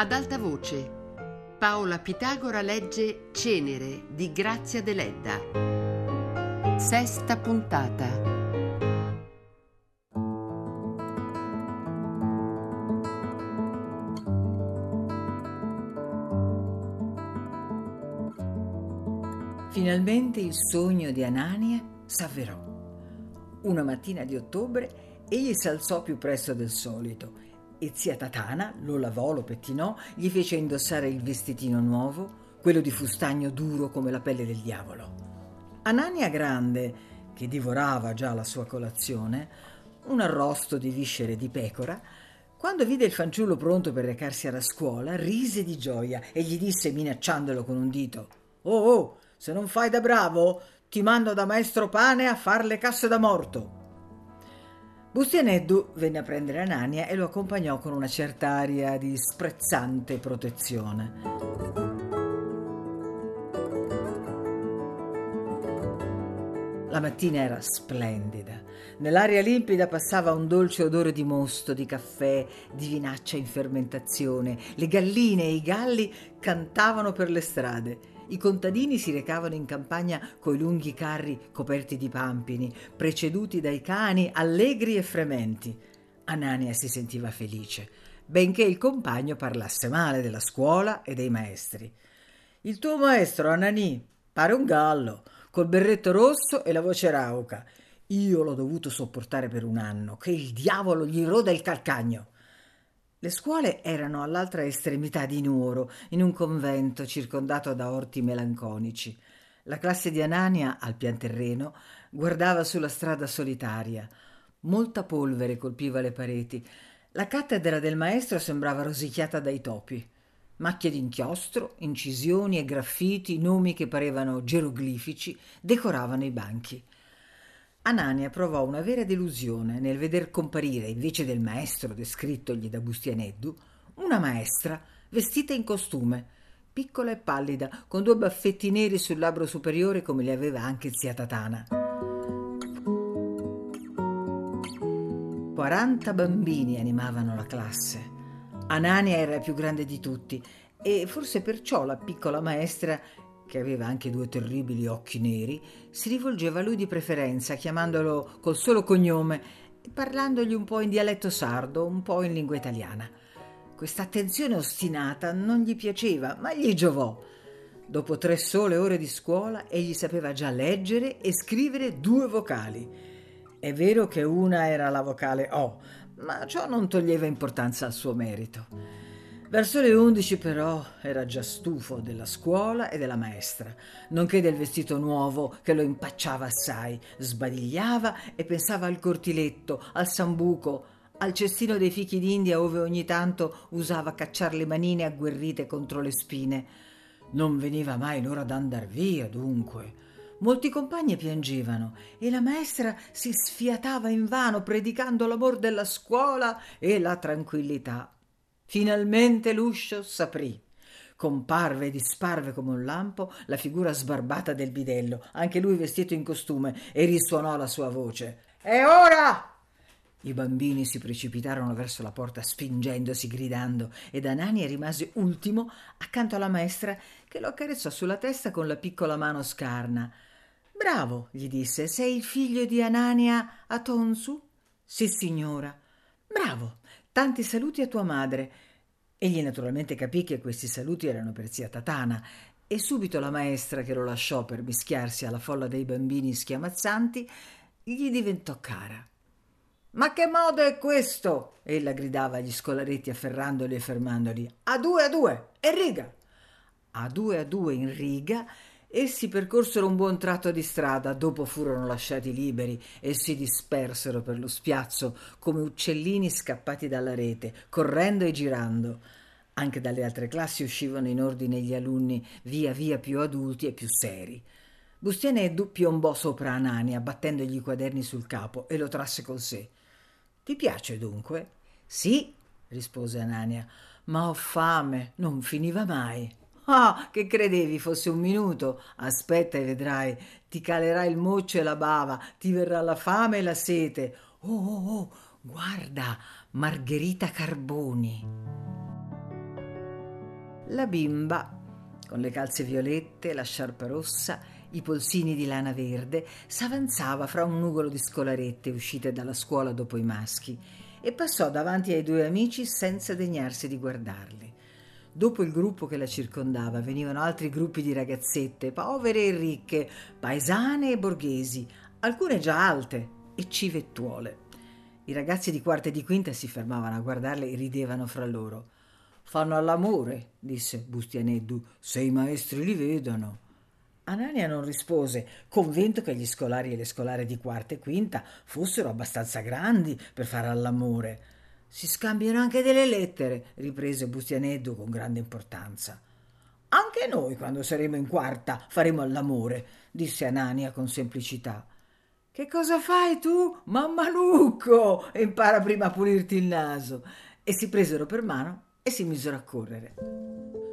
Ad alta voce, Paola Pitagora legge Cenere di Grazia Deledda. Sesta puntata. Finalmente il sogno di Anania s'avverò. Una mattina di ottobre egli si alzò più presto del solito e zia Tatana lo lavò, lo pettinò, gli fece indossare il vestitino nuovo, quello di fustagno duro come la pelle del diavolo. Anania Grande, che divorava già la sua colazione, un arrosto di viscere di pecora, quando vide il fanciullo pronto per recarsi alla scuola, rise di gioia e gli disse minacciandolo con un dito: Oh, oh, se non fai da bravo, ti mando da maestro Pane a far le casse da morto. Bustianeddu venne a prendere Anania e lo accompagnò con una certa aria di sprezzante protezione. La mattina era splendida. Nell'aria limpida passava un dolce odore di mosto, di caffè, di vinaccia in fermentazione. Le galline e i galli cantavano per le strade. I contadini si recavano in campagna coi lunghi carri coperti di pampini, preceduti dai cani allegri e frementi. Anania si sentiva felice, benché il compagno parlasse male della scuola e dei maestri. Il tuo maestro, Anani, pare un gallo, col berretto rosso e la voce rauca. Io l'ho dovuto sopportare per un anno, che il diavolo gli roda il calcagno. Le scuole erano all'altra estremità di Nuoro, in un convento circondato da orti melanconici. La classe di Anania, al pian terreno, guardava sulla strada solitaria. Molta polvere colpiva le pareti. La cattedra del maestro sembrava rosicchiata dai topi. Macchie d'inchiostro, incisioni e graffiti, nomi che parevano geroglifici, decoravano i banchi. Anania provò una vera delusione nel veder comparire, invece del maestro descrittogli da Bustianeddu, una maestra vestita in costume, piccola e pallida, con due baffetti neri sul labbro superiore come li aveva anche zia Tatana. 40 bambini animavano la classe. Anania era più grande di tutti e forse perciò la piccola maestra che aveva anche due terribili occhi neri, si rivolgeva a lui di preferenza, chiamandolo col solo cognome e parlandogli un po' in dialetto sardo, un po' in lingua italiana. Questa attenzione ostinata non gli piaceva, ma gli giovò. Dopo tre sole ore di scuola, egli sapeva già leggere e scrivere due vocali. È vero che una era la vocale O, ma ciò non toglieva importanza al suo merito. Verso le undici però era già stufo della scuola e della maestra, nonché del vestito nuovo che lo impacciava assai, sbadigliava e pensava al cortiletto, al sambuco, al cestino dei fichi d'India ove ogni tanto usava cacciar le manine agguerrite contro le spine. Non veniva mai l'ora d'andar via, dunque. Molti compagni piangevano e la maestra si sfiatava invano predicando l'amor della scuola e la tranquillità. Finalmente l'uscio s'aprì. Comparve e disparve come un lampo la figura sbarbata del bidello, anche lui vestito in costume, e risuonò la sua voce. È ora! I bambini si precipitarono verso la porta spingendosi, gridando, ed Anania rimase ultimo accanto alla maestra che lo accarezzò sulla testa con la piccola mano scarna. Bravo, gli disse, sei il figlio di Anania Atonsu? Sì, signora. Bravo, Tanti saluti a tua madre. Egli naturalmente capì che questi saluti erano per zia Tatana e subito la maestra che lo lasciò per mischiarsi alla folla dei bambini schiamazzanti gli diventò cara. Ma che modo è questo? ella gridava agli scolaretti afferrandoli e fermandoli. A due a due, e riga! A due a due in riga Essi percorsero un buon tratto di strada, dopo furono lasciati liberi e si dispersero per lo spiazzo come uccellini scappati dalla rete, correndo e girando. Anche dalle altre classi uscivano in ordine gli alunni, via via più adulti e più seri. Bustianeddu piombò sopra Anania, battendogli i quaderni sul capo, e lo trasse con sé. Ti piace dunque? Sì, rispose Anania, ma ho fame, non finiva mai. Ah, che credevi fosse un minuto? Aspetta e vedrai, ti calerà il moccio e la bava, ti verrà la fame e la sete. Oh, oh, oh, guarda, Margherita Carboni. La bimba, con le calze violette, la sciarpa rossa, i polsini di lana verde, s'avanzava fra un nugolo di scolarette uscite dalla scuola dopo i maschi e passò davanti ai due amici senza degnarsi di guardarli. Dopo il gruppo che la circondava venivano altri gruppi di ragazzette, povere e ricche, paesane e borghesi, alcune già alte e civettuole. I ragazzi di quarta e di quinta si fermavano a guardarle e ridevano fra loro. Fanno all'amore, disse Bustianeddu, se i maestri li vedono. Anania non rispose, convinto che gli scolari e le scolare di quarta e quinta fossero abbastanza grandi per fare all'amore. Si scambiano anche delle lettere, riprese Bustianeddu con grande importanza. Anche noi, quando saremo in quarta, faremo all'amore, disse Anania con semplicità. Che cosa fai tu, mammalucco? Impara prima a pulirti il naso. E si presero per mano e si misero a correre.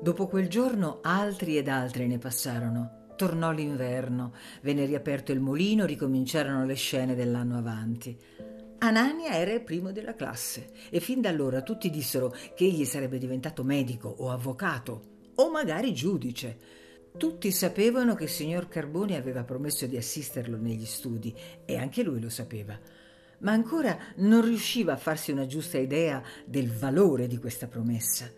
Dopo quel giorno altri ed altri ne passarono. Tornò l'inverno, venne riaperto il mulino, ricominciarono le scene dell'anno avanti. Anania era il primo della classe e fin da allora tutti dissero che egli sarebbe diventato medico o avvocato o magari giudice. Tutti sapevano che il signor Carboni aveva promesso di assisterlo negli studi e anche lui lo sapeva, ma ancora non riusciva a farsi una giusta idea del valore di questa promessa.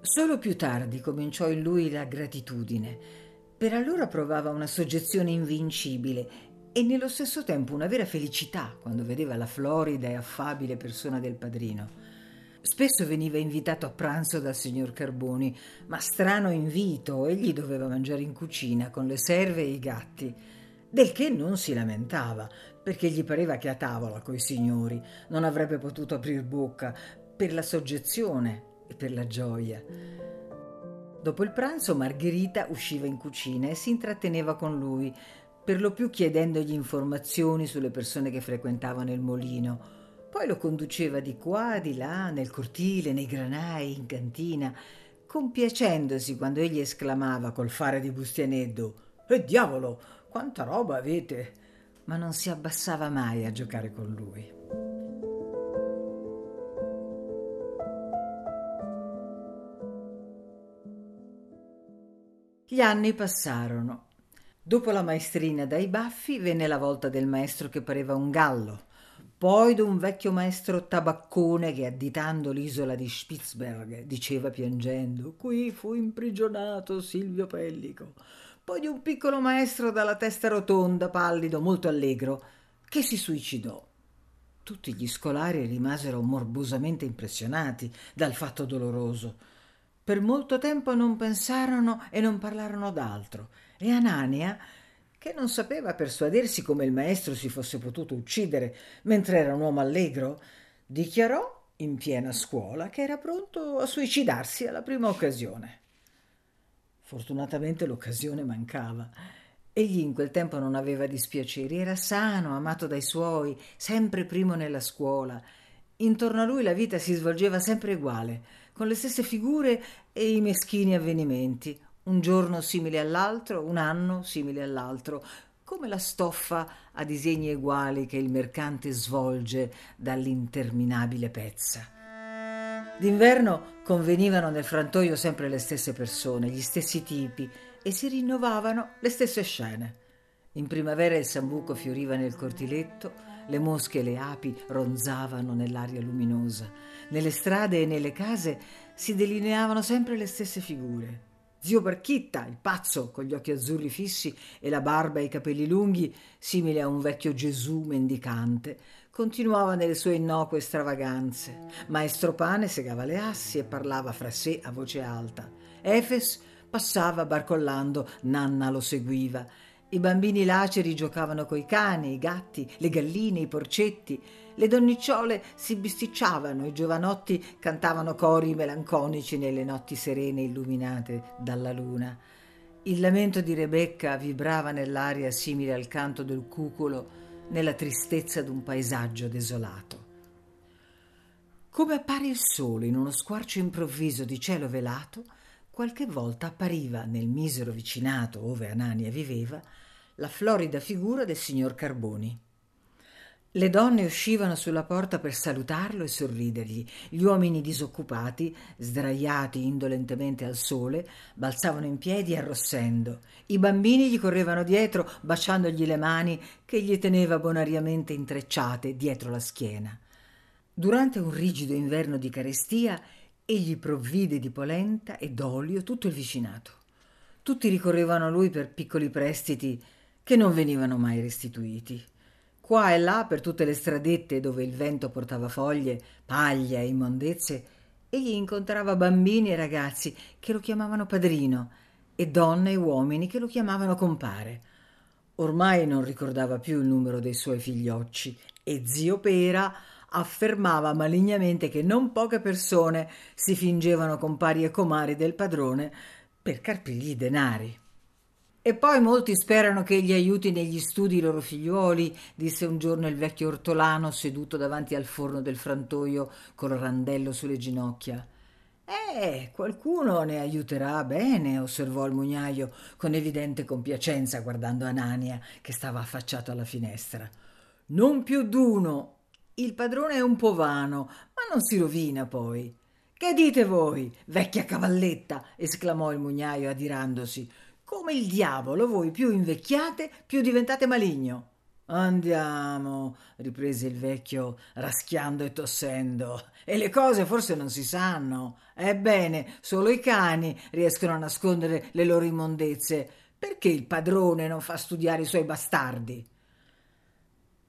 Solo più tardi cominciò in lui la gratitudine. Per allora provava una soggezione invincibile e nello stesso tempo una vera felicità quando vedeva la florida e affabile persona del padrino. Spesso veniva invitato a pranzo dal signor Carboni, ma strano invito, egli doveva mangiare in cucina con le serve e i gatti, del che non si lamentava, perché gli pareva che a tavola coi signori non avrebbe potuto aprir bocca per la soggezione e per la gioia. Dopo il pranzo Margherita usciva in cucina e si intratteneva con lui, per lo più chiedendogli informazioni sulle persone che frequentavano il molino, poi lo conduceva di qua, di là, nel cortile, nei granai, in cantina, compiacendosi quando egli esclamava col fare di Bustianeddo E diavolo, quanta roba avete! Ma non si abbassava mai a giocare con lui. Gli anni passarono. Dopo la maestrina dai baffi venne la volta del maestro che pareva un gallo poi d'un vecchio maestro tabaccone che additando l'isola di Spitzberg diceva piangendo qui fu imprigionato Silvio Pellico poi di un piccolo maestro dalla testa rotonda pallido molto allegro che si suicidò. Tutti gli scolari rimasero morbosamente impressionati dal fatto doloroso. Per molto tempo non pensarono e non parlarono d'altro e Anania che non sapeva persuadersi come il maestro si fosse potuto uccidere mentre era un uomo allegro, dichiarò in piena scuola che era pronto a suicidarsi alla prima occasione. Fortunatamente l'occasione mancava. Egli in quel tempo non aveva dispiaceri, era sano, amato dai suoi, sempre primo nella scuola. Intorno a lui la vita si svolgeva sempre uguale, con le stesse figure e i meschini avvenimenti, un giorno simile all'altro, un anno simile all'altro, come la stoffa a disegni uguali che il mercante svolge dall'interminabile pezza. D'inverno convenivano nel frantoio sempre le stesse persone, gli stessi tipi e si rinnovavano le stesse scene. In primavera il sambuco fioriva nel cortiletto, le mosche e le api ronzavano nell'aria luminosa. Nelle strade e nelle case si delineavano sempre le stesse figure. Zio Barchitta, il pazzo con gli occhi azzurri fissi e la barba e i capelli lunghi, simile a un vecchio Gesù mendicante, continuava nelle sue innocue stravaganze. Maestro Pane segava le assi e parlava fra sé a voce alta. Efes passava barcollando, Nanna lo seguiva. I bambini laceri giocavano coi cani, i gatti, le galline, i porcetti le donnicciole si bisticciavano, i giovanotti cantavano cori melanconici nelle notti serene illuminate dalla luna. Il lamento di Rebecca vibrava nell'aria simile al canto del cuculo nella tristezza d'un paesaggio desolato. Come appare il sole in uno squarcio improvviso di cielo velato, qualche volta appariva nel misero vicinato ove Anania viveva la florida figura del signor Carboni. Le donne uscivano sulla porta per salutarlo e sorridergli. Gli uomini disoccupati, sdraiati indolentemente al sole, balzavano in piedi arrossendo. I bambini gli correvano dietro, baciandogli le mani che gli teneva bonariamente intrecciate dietro la schiena. Durante un rigido inverno di carestia, egli provvide di polenta e d'olio tutto il vicinato. Tutti ricorrevano a lui per piccoli prestiti che non venivano mai restituiti. Qua e là, per tutte le stradette dove il vento portava foglie, paglia e immondezze, egli incontrava bambini e ragazzi che lo chiamavano padrino e donne e uomini che lo chiamavano compare. Ormai non ricordava più il numero dei suoi figliocci e zio Pera affermava malignamente che non poche persone si fingevano compari e comari del padrone per carpirgli i denari. E poi molti sperano che egli aiuti negli studi i loro figliuoli, disse un giorno il vecchio ortolano seduto davanti al forno del frantoio col randello sulle ginocchia. Eh, qualcuno ne aiuterà bene, osservò il mugnaio con evidente compiacenza guardando Anania che stava affacciato alla finestra. Non più d'uno. Il padrone è un po' vano, ma non si rovina poi. Che dite voi, vecchia cavalletta? esclamò il mugnaio adirandosi. Come il diavolo, voi più invecchiate, più diventate maligno. Andiamo, riprese il vecchio raschiando e tossendo. E le cose forse non si sanno. Ebbene, solo i cani riescono a nascondere le loro immondezze. Perché il padrone non fa studiare i suoi bastardi?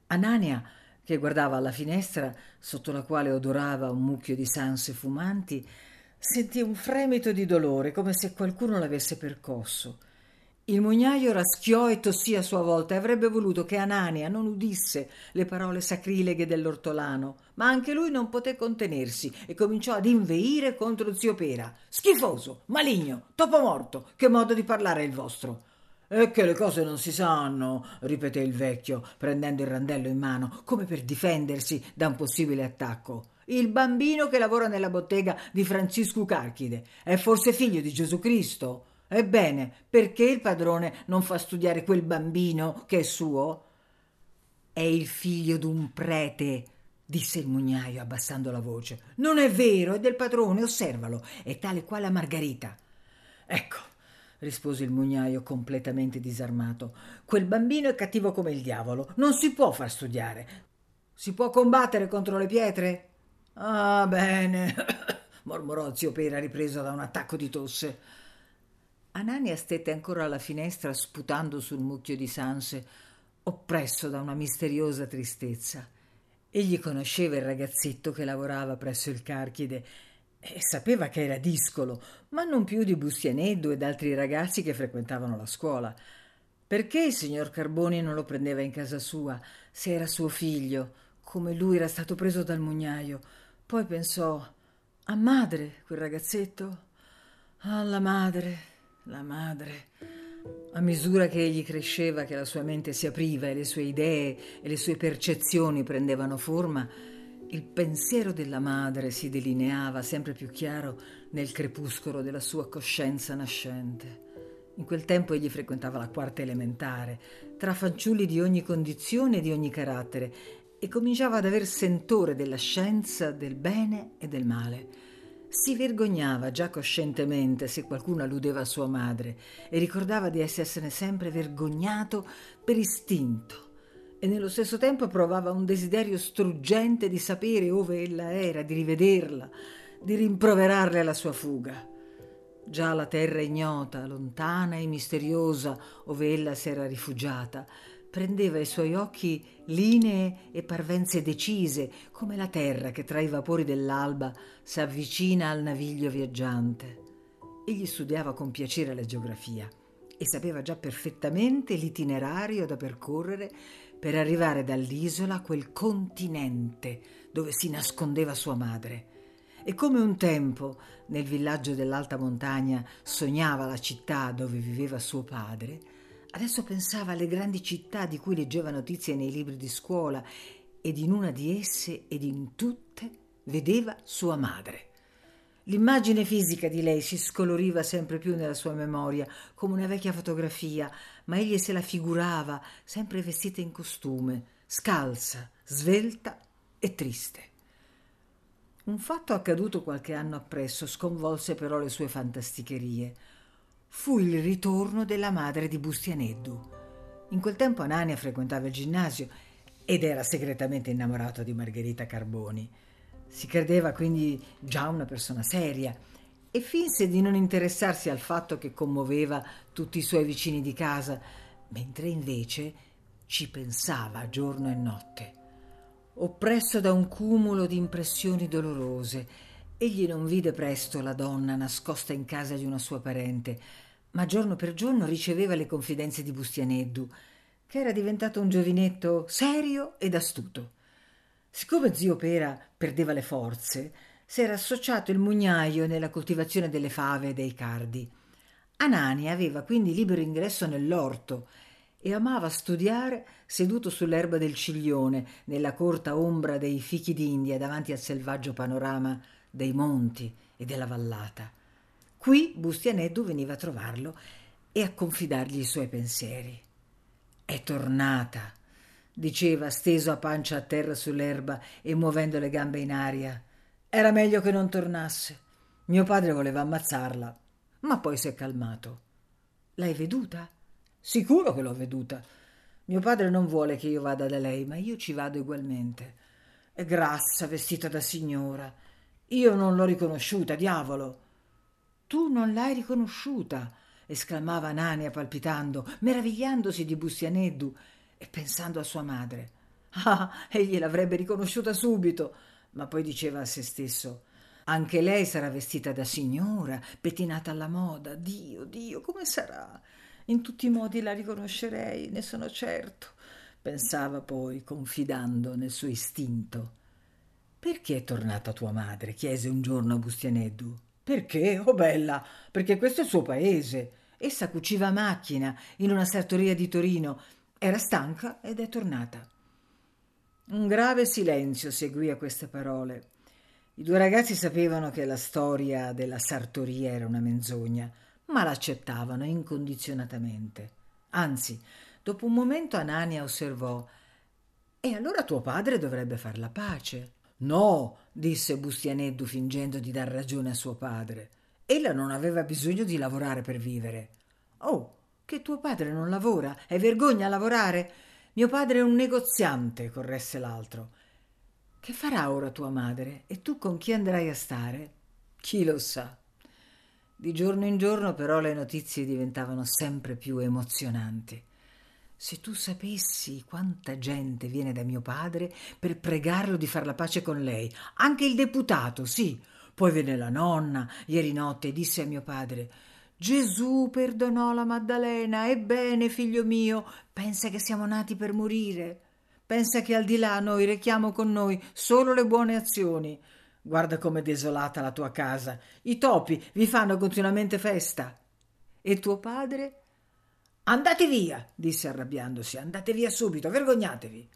Anania, che guardava alla finestra, sotto la quale odorava un mucchio di sanse fumanti, sentì un fremito di dolore, come se qualcuno l'avesse percosso. Il mugnaio raschiò e tossì a sua volta e avrebbe voluto che Anania non udisse le parole sacrileghe dell'ortolano, ma anche lui non poté contenersi e cominciò ad inveire contro zio Pera. Schifoso, maligno, topo morto, che modo di parlare è il vostro? E che le cose non si sanno, ripeté il vecchio, prendendo il randello in mano, come per difendersi da un possibile attacco. Il bambino che lavora nella bottega di Francisco Carchide è forse figlio di Gesù Cristo? Ebbene, perché il padrone non fa studiare quel bambino che è suo? È il figlio d'un prete, disse il mugnaio abbassando la voce. Non è vero, è del padrone, osservalo, è tale quale a Margherita. Ecco, rispose il mugnaio completamente disarmato. Quel bambino è cattivo come il diavolo, non si può far studiare. Si può combattere contro le pietre? Ah, bene, mormorò zio Pera ripreso da un attacco di tosse. Anania stette ancora alla finestra sputando sul mucchio di sanse, oppresso da una misteriosa tristezza. Egli conosceva il ragazzetto che lavorava presso il Carchide e sapeva che era discolo, ma non più di Bustianeddu ed altri ragazzi che frequentavano la scuola. Perché il signor Carboni non lo prendeva in casa sua, se era suo figlio, come lui era stato preso dal mugnaio? Poi pensò: a madre quel ragazzetto? Alla madre la madre. A misura che egli cresceva, che la sua mente si apriva e le sue idee e le sue percezioni prendevano forma, il pensiero della madre si delineava sempre più chiaro nel crepuscolo della sua coscienza nascente. In quel tempo egli frequentava la quarta elementare, tra fanciulli di ogni condizione e di ogni carattere, e cominciava ad aver sentore della scienza, del bene e del male si vergognava già coscientemente se qualcuno alludeva a sua madre e ricordava di essersene sempre vergognato per istinto e nello stesso tempo provava un desiderio struggente di sapere ove ella era, di rivederla, di rimproverarle la sua fuga. Già la terra ignota, lontana e misteriosa, ove ella si era rifugiata, prendeva ai suoi occhi linee e parvenze decise, come la terra che tra i vapori dell'alba s'avvicina al naviglio viaggiante. Egli studiava con piacere la geografia e sapeva già perfettamente l'itinerario da percorrere per arrivare dall'isola a quel continente dove si nascondeva sua madre. E come un tempo, nel villaggio dell'alta montagna, sognava la città dove viveva suo padre, Adesso pensava alle grandi città di cui leggeva notizie nei libri di scuola ed in una di esse ed in tutte vedeva sua madre. L'immagine fisica di lei si scoloriva sempre più nella sua memoria come una vecchia fotografia, ma egli se la figurava sempre vestita in costume, scalza, svelta e triste. Un fatto accaduto qualche anno appresso sconvolse però le sue fantasticherie. Fu il ritorno della madre di Bustianeddu. In quel tempo Anania frequentava il ginnasio ed era segretamente innamorato di Margherita Carboni. Si credeva quindi già una persona seria e finse di non interessarsi al fatto che commuoveva tutti i suoi vicini di casa, mentre invece ci pensava giorno e notte. Oppresso da un cumulo di impressioni dolorose, egli non vide presto la donna nascosta in casa di una sua parente, ma giorno per giorno riceveva le confidenze di Bustianeddu, che era diventato un giovinetto serio ed astuto. Siccome zio Pera perdeva le forze, si era associato il mugnaio nella coltivazione delle fave e dei cardi. Anani aveva quindi libero ingresso nell'orto e amava studiare seduto sull'erba del ciglione, nella corta ombra dei fichi d'India, davanti al selvaggio panorama dei monti e della vallata. Qui Bustianeddu veniva a trovarlo e a confidargli i suoi pensieri. È tornata, diceva steso a pancia a terra sull'erba e muovendo le gambe in aria. Era meglio che non tornasse. Mio padre voleva ammazzarla, ma poi si è calmato. L'hai veduta? Sicuro che l'ho veduta. Mio padre non vuole che io vada da lei, ma io ci vado ugualmente. È grassa, vestita da signora. Io non l'ho riconosciuta, diavolo. Tu non l'hai riconosciuta, esclamava Nania palpitando, meravigliandosi di Bustianeddu e pensando a sua madre. Ah, egli l'avrebbe riconosciuta subito, ma poi diceva a se stesso anche lei sarà vestita da signora, pettinata alla moda. Dio, Dio, come sarà? In tutti i modi la riconoscerei, ne sono certo, pensava poi, confidando nel suo istinto. Perché è tornata tua madre? chiese un giorno a Bustianeddu. Perché? Oh bella, perché questo è il suo paese. Essa cuciva a macchina in una sartoria di Torino. Era stanca ed è tornata. Un grave silenzio seguì a queste parole. I due ragazzi sapevano che la storia della sartoria era una menzogna ma l'accettavano incondizionatamente. Anzi, dopo un momento Anania osservò E allora tuo padre dovrebbe far la pace. No, disse Bustianeddu fingendo di dar ragione a suo padre. Ella non aveva bisogno di lavorare per vivere. Oh, che tuo padre non lavora? È vergogna lavorare? Mio padre è un negoziante, corresse l'altro. Che farà ora tua madre? E tu con chi andrai a stare? Chi lo sa? Di giorno in giorno però le notizie diventavano sempre più emozionanti. Se tu sapessi quanta gente viene da mio padre per pregarlo di far la pace con lei, anche il deputato, sì. Poi venne la nonna, ieri notte, e disse a mio padre Gesù perdonò la Maddalena, ebbene, figlio mio, pensa che siamo nati per morire. Pensa che al di là noi rechiamo con noi solo le buone azioni. Guarda com'è desolata la tua casa. I topi vi fanno continuamente festa. E tuo padre? Andate via, disse arrabbiandosi, andate via subito, vergognatevi.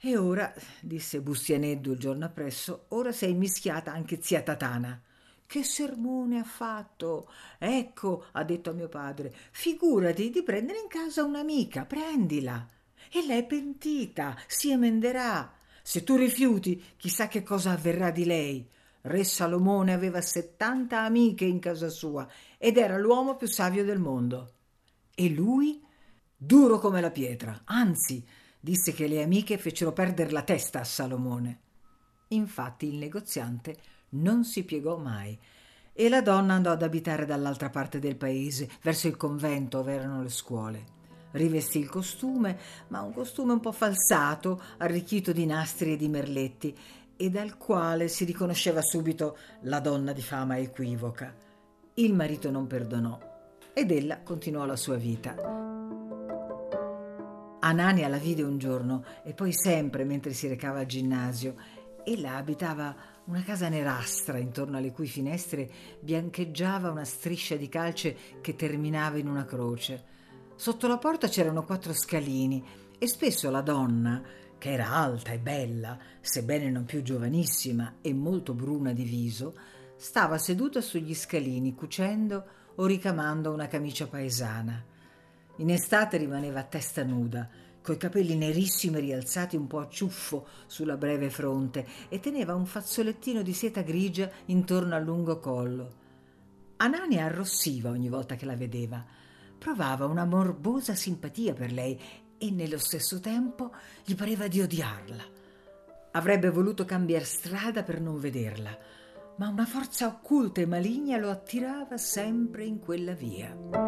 E ora, disse Bustianeddu il giorno appresso, ora sei mischiata anche zia Tatana. Che sermone ha fatto? Ecco, ha detto a mio padre, figurati di prendere in casa un'amica, prendila. E lei è pentita, si emenderà. Se tu rifiuti, chissà che cosa avverrà di lei. Re Salomone aveva settanta amiche in casa sua ed era l'uomo più savio del mondo. E lui? Duro come la pietra, anzi, disse che le amiche fecero perdere la testa a Salomone. Infatti il negoziante non si piegò mai e la donna andò ad abitare dall'altra parte del paese, verso il convento dove erano le scuole rivestì il costume, ma un costume un po' falsato, arricchito di nastri e di merletti, e dal quale si riconosceva subito la donna di fama equivoca. Il marito non perdonò ed ella continuò la sua vita. Anania la vide un giorno e poi sempre mentre si recava al ginnasio. Ella abitava una casa nerastra intorno alle cui finestre biancheggiava una striscia di calce che terminava in una croce. Sotto la porta c'erano quattro scalini e spesso la donna, che era alta e bella, sebbene non più giovanissima e molto bruna di viso, stava seduta sugli scalini cucendo o ricamando una camicia paesana. In estate rimaneva a testa nuda, coi capelli nerissimi rialzati un po' a ciuffo sulla breve fronte e teneva un fazzolettino di seta grigia intorno al lungo collo. Anania arrossiva ogni volta che la vedeva. Provava una morbosa simpatia per lei e nello stesso tempo gli pareva di odiarla. Avrebbe voluto cambiare strada per non vederla, ma una forza occulta e maligna lo attirava sempre in quella via.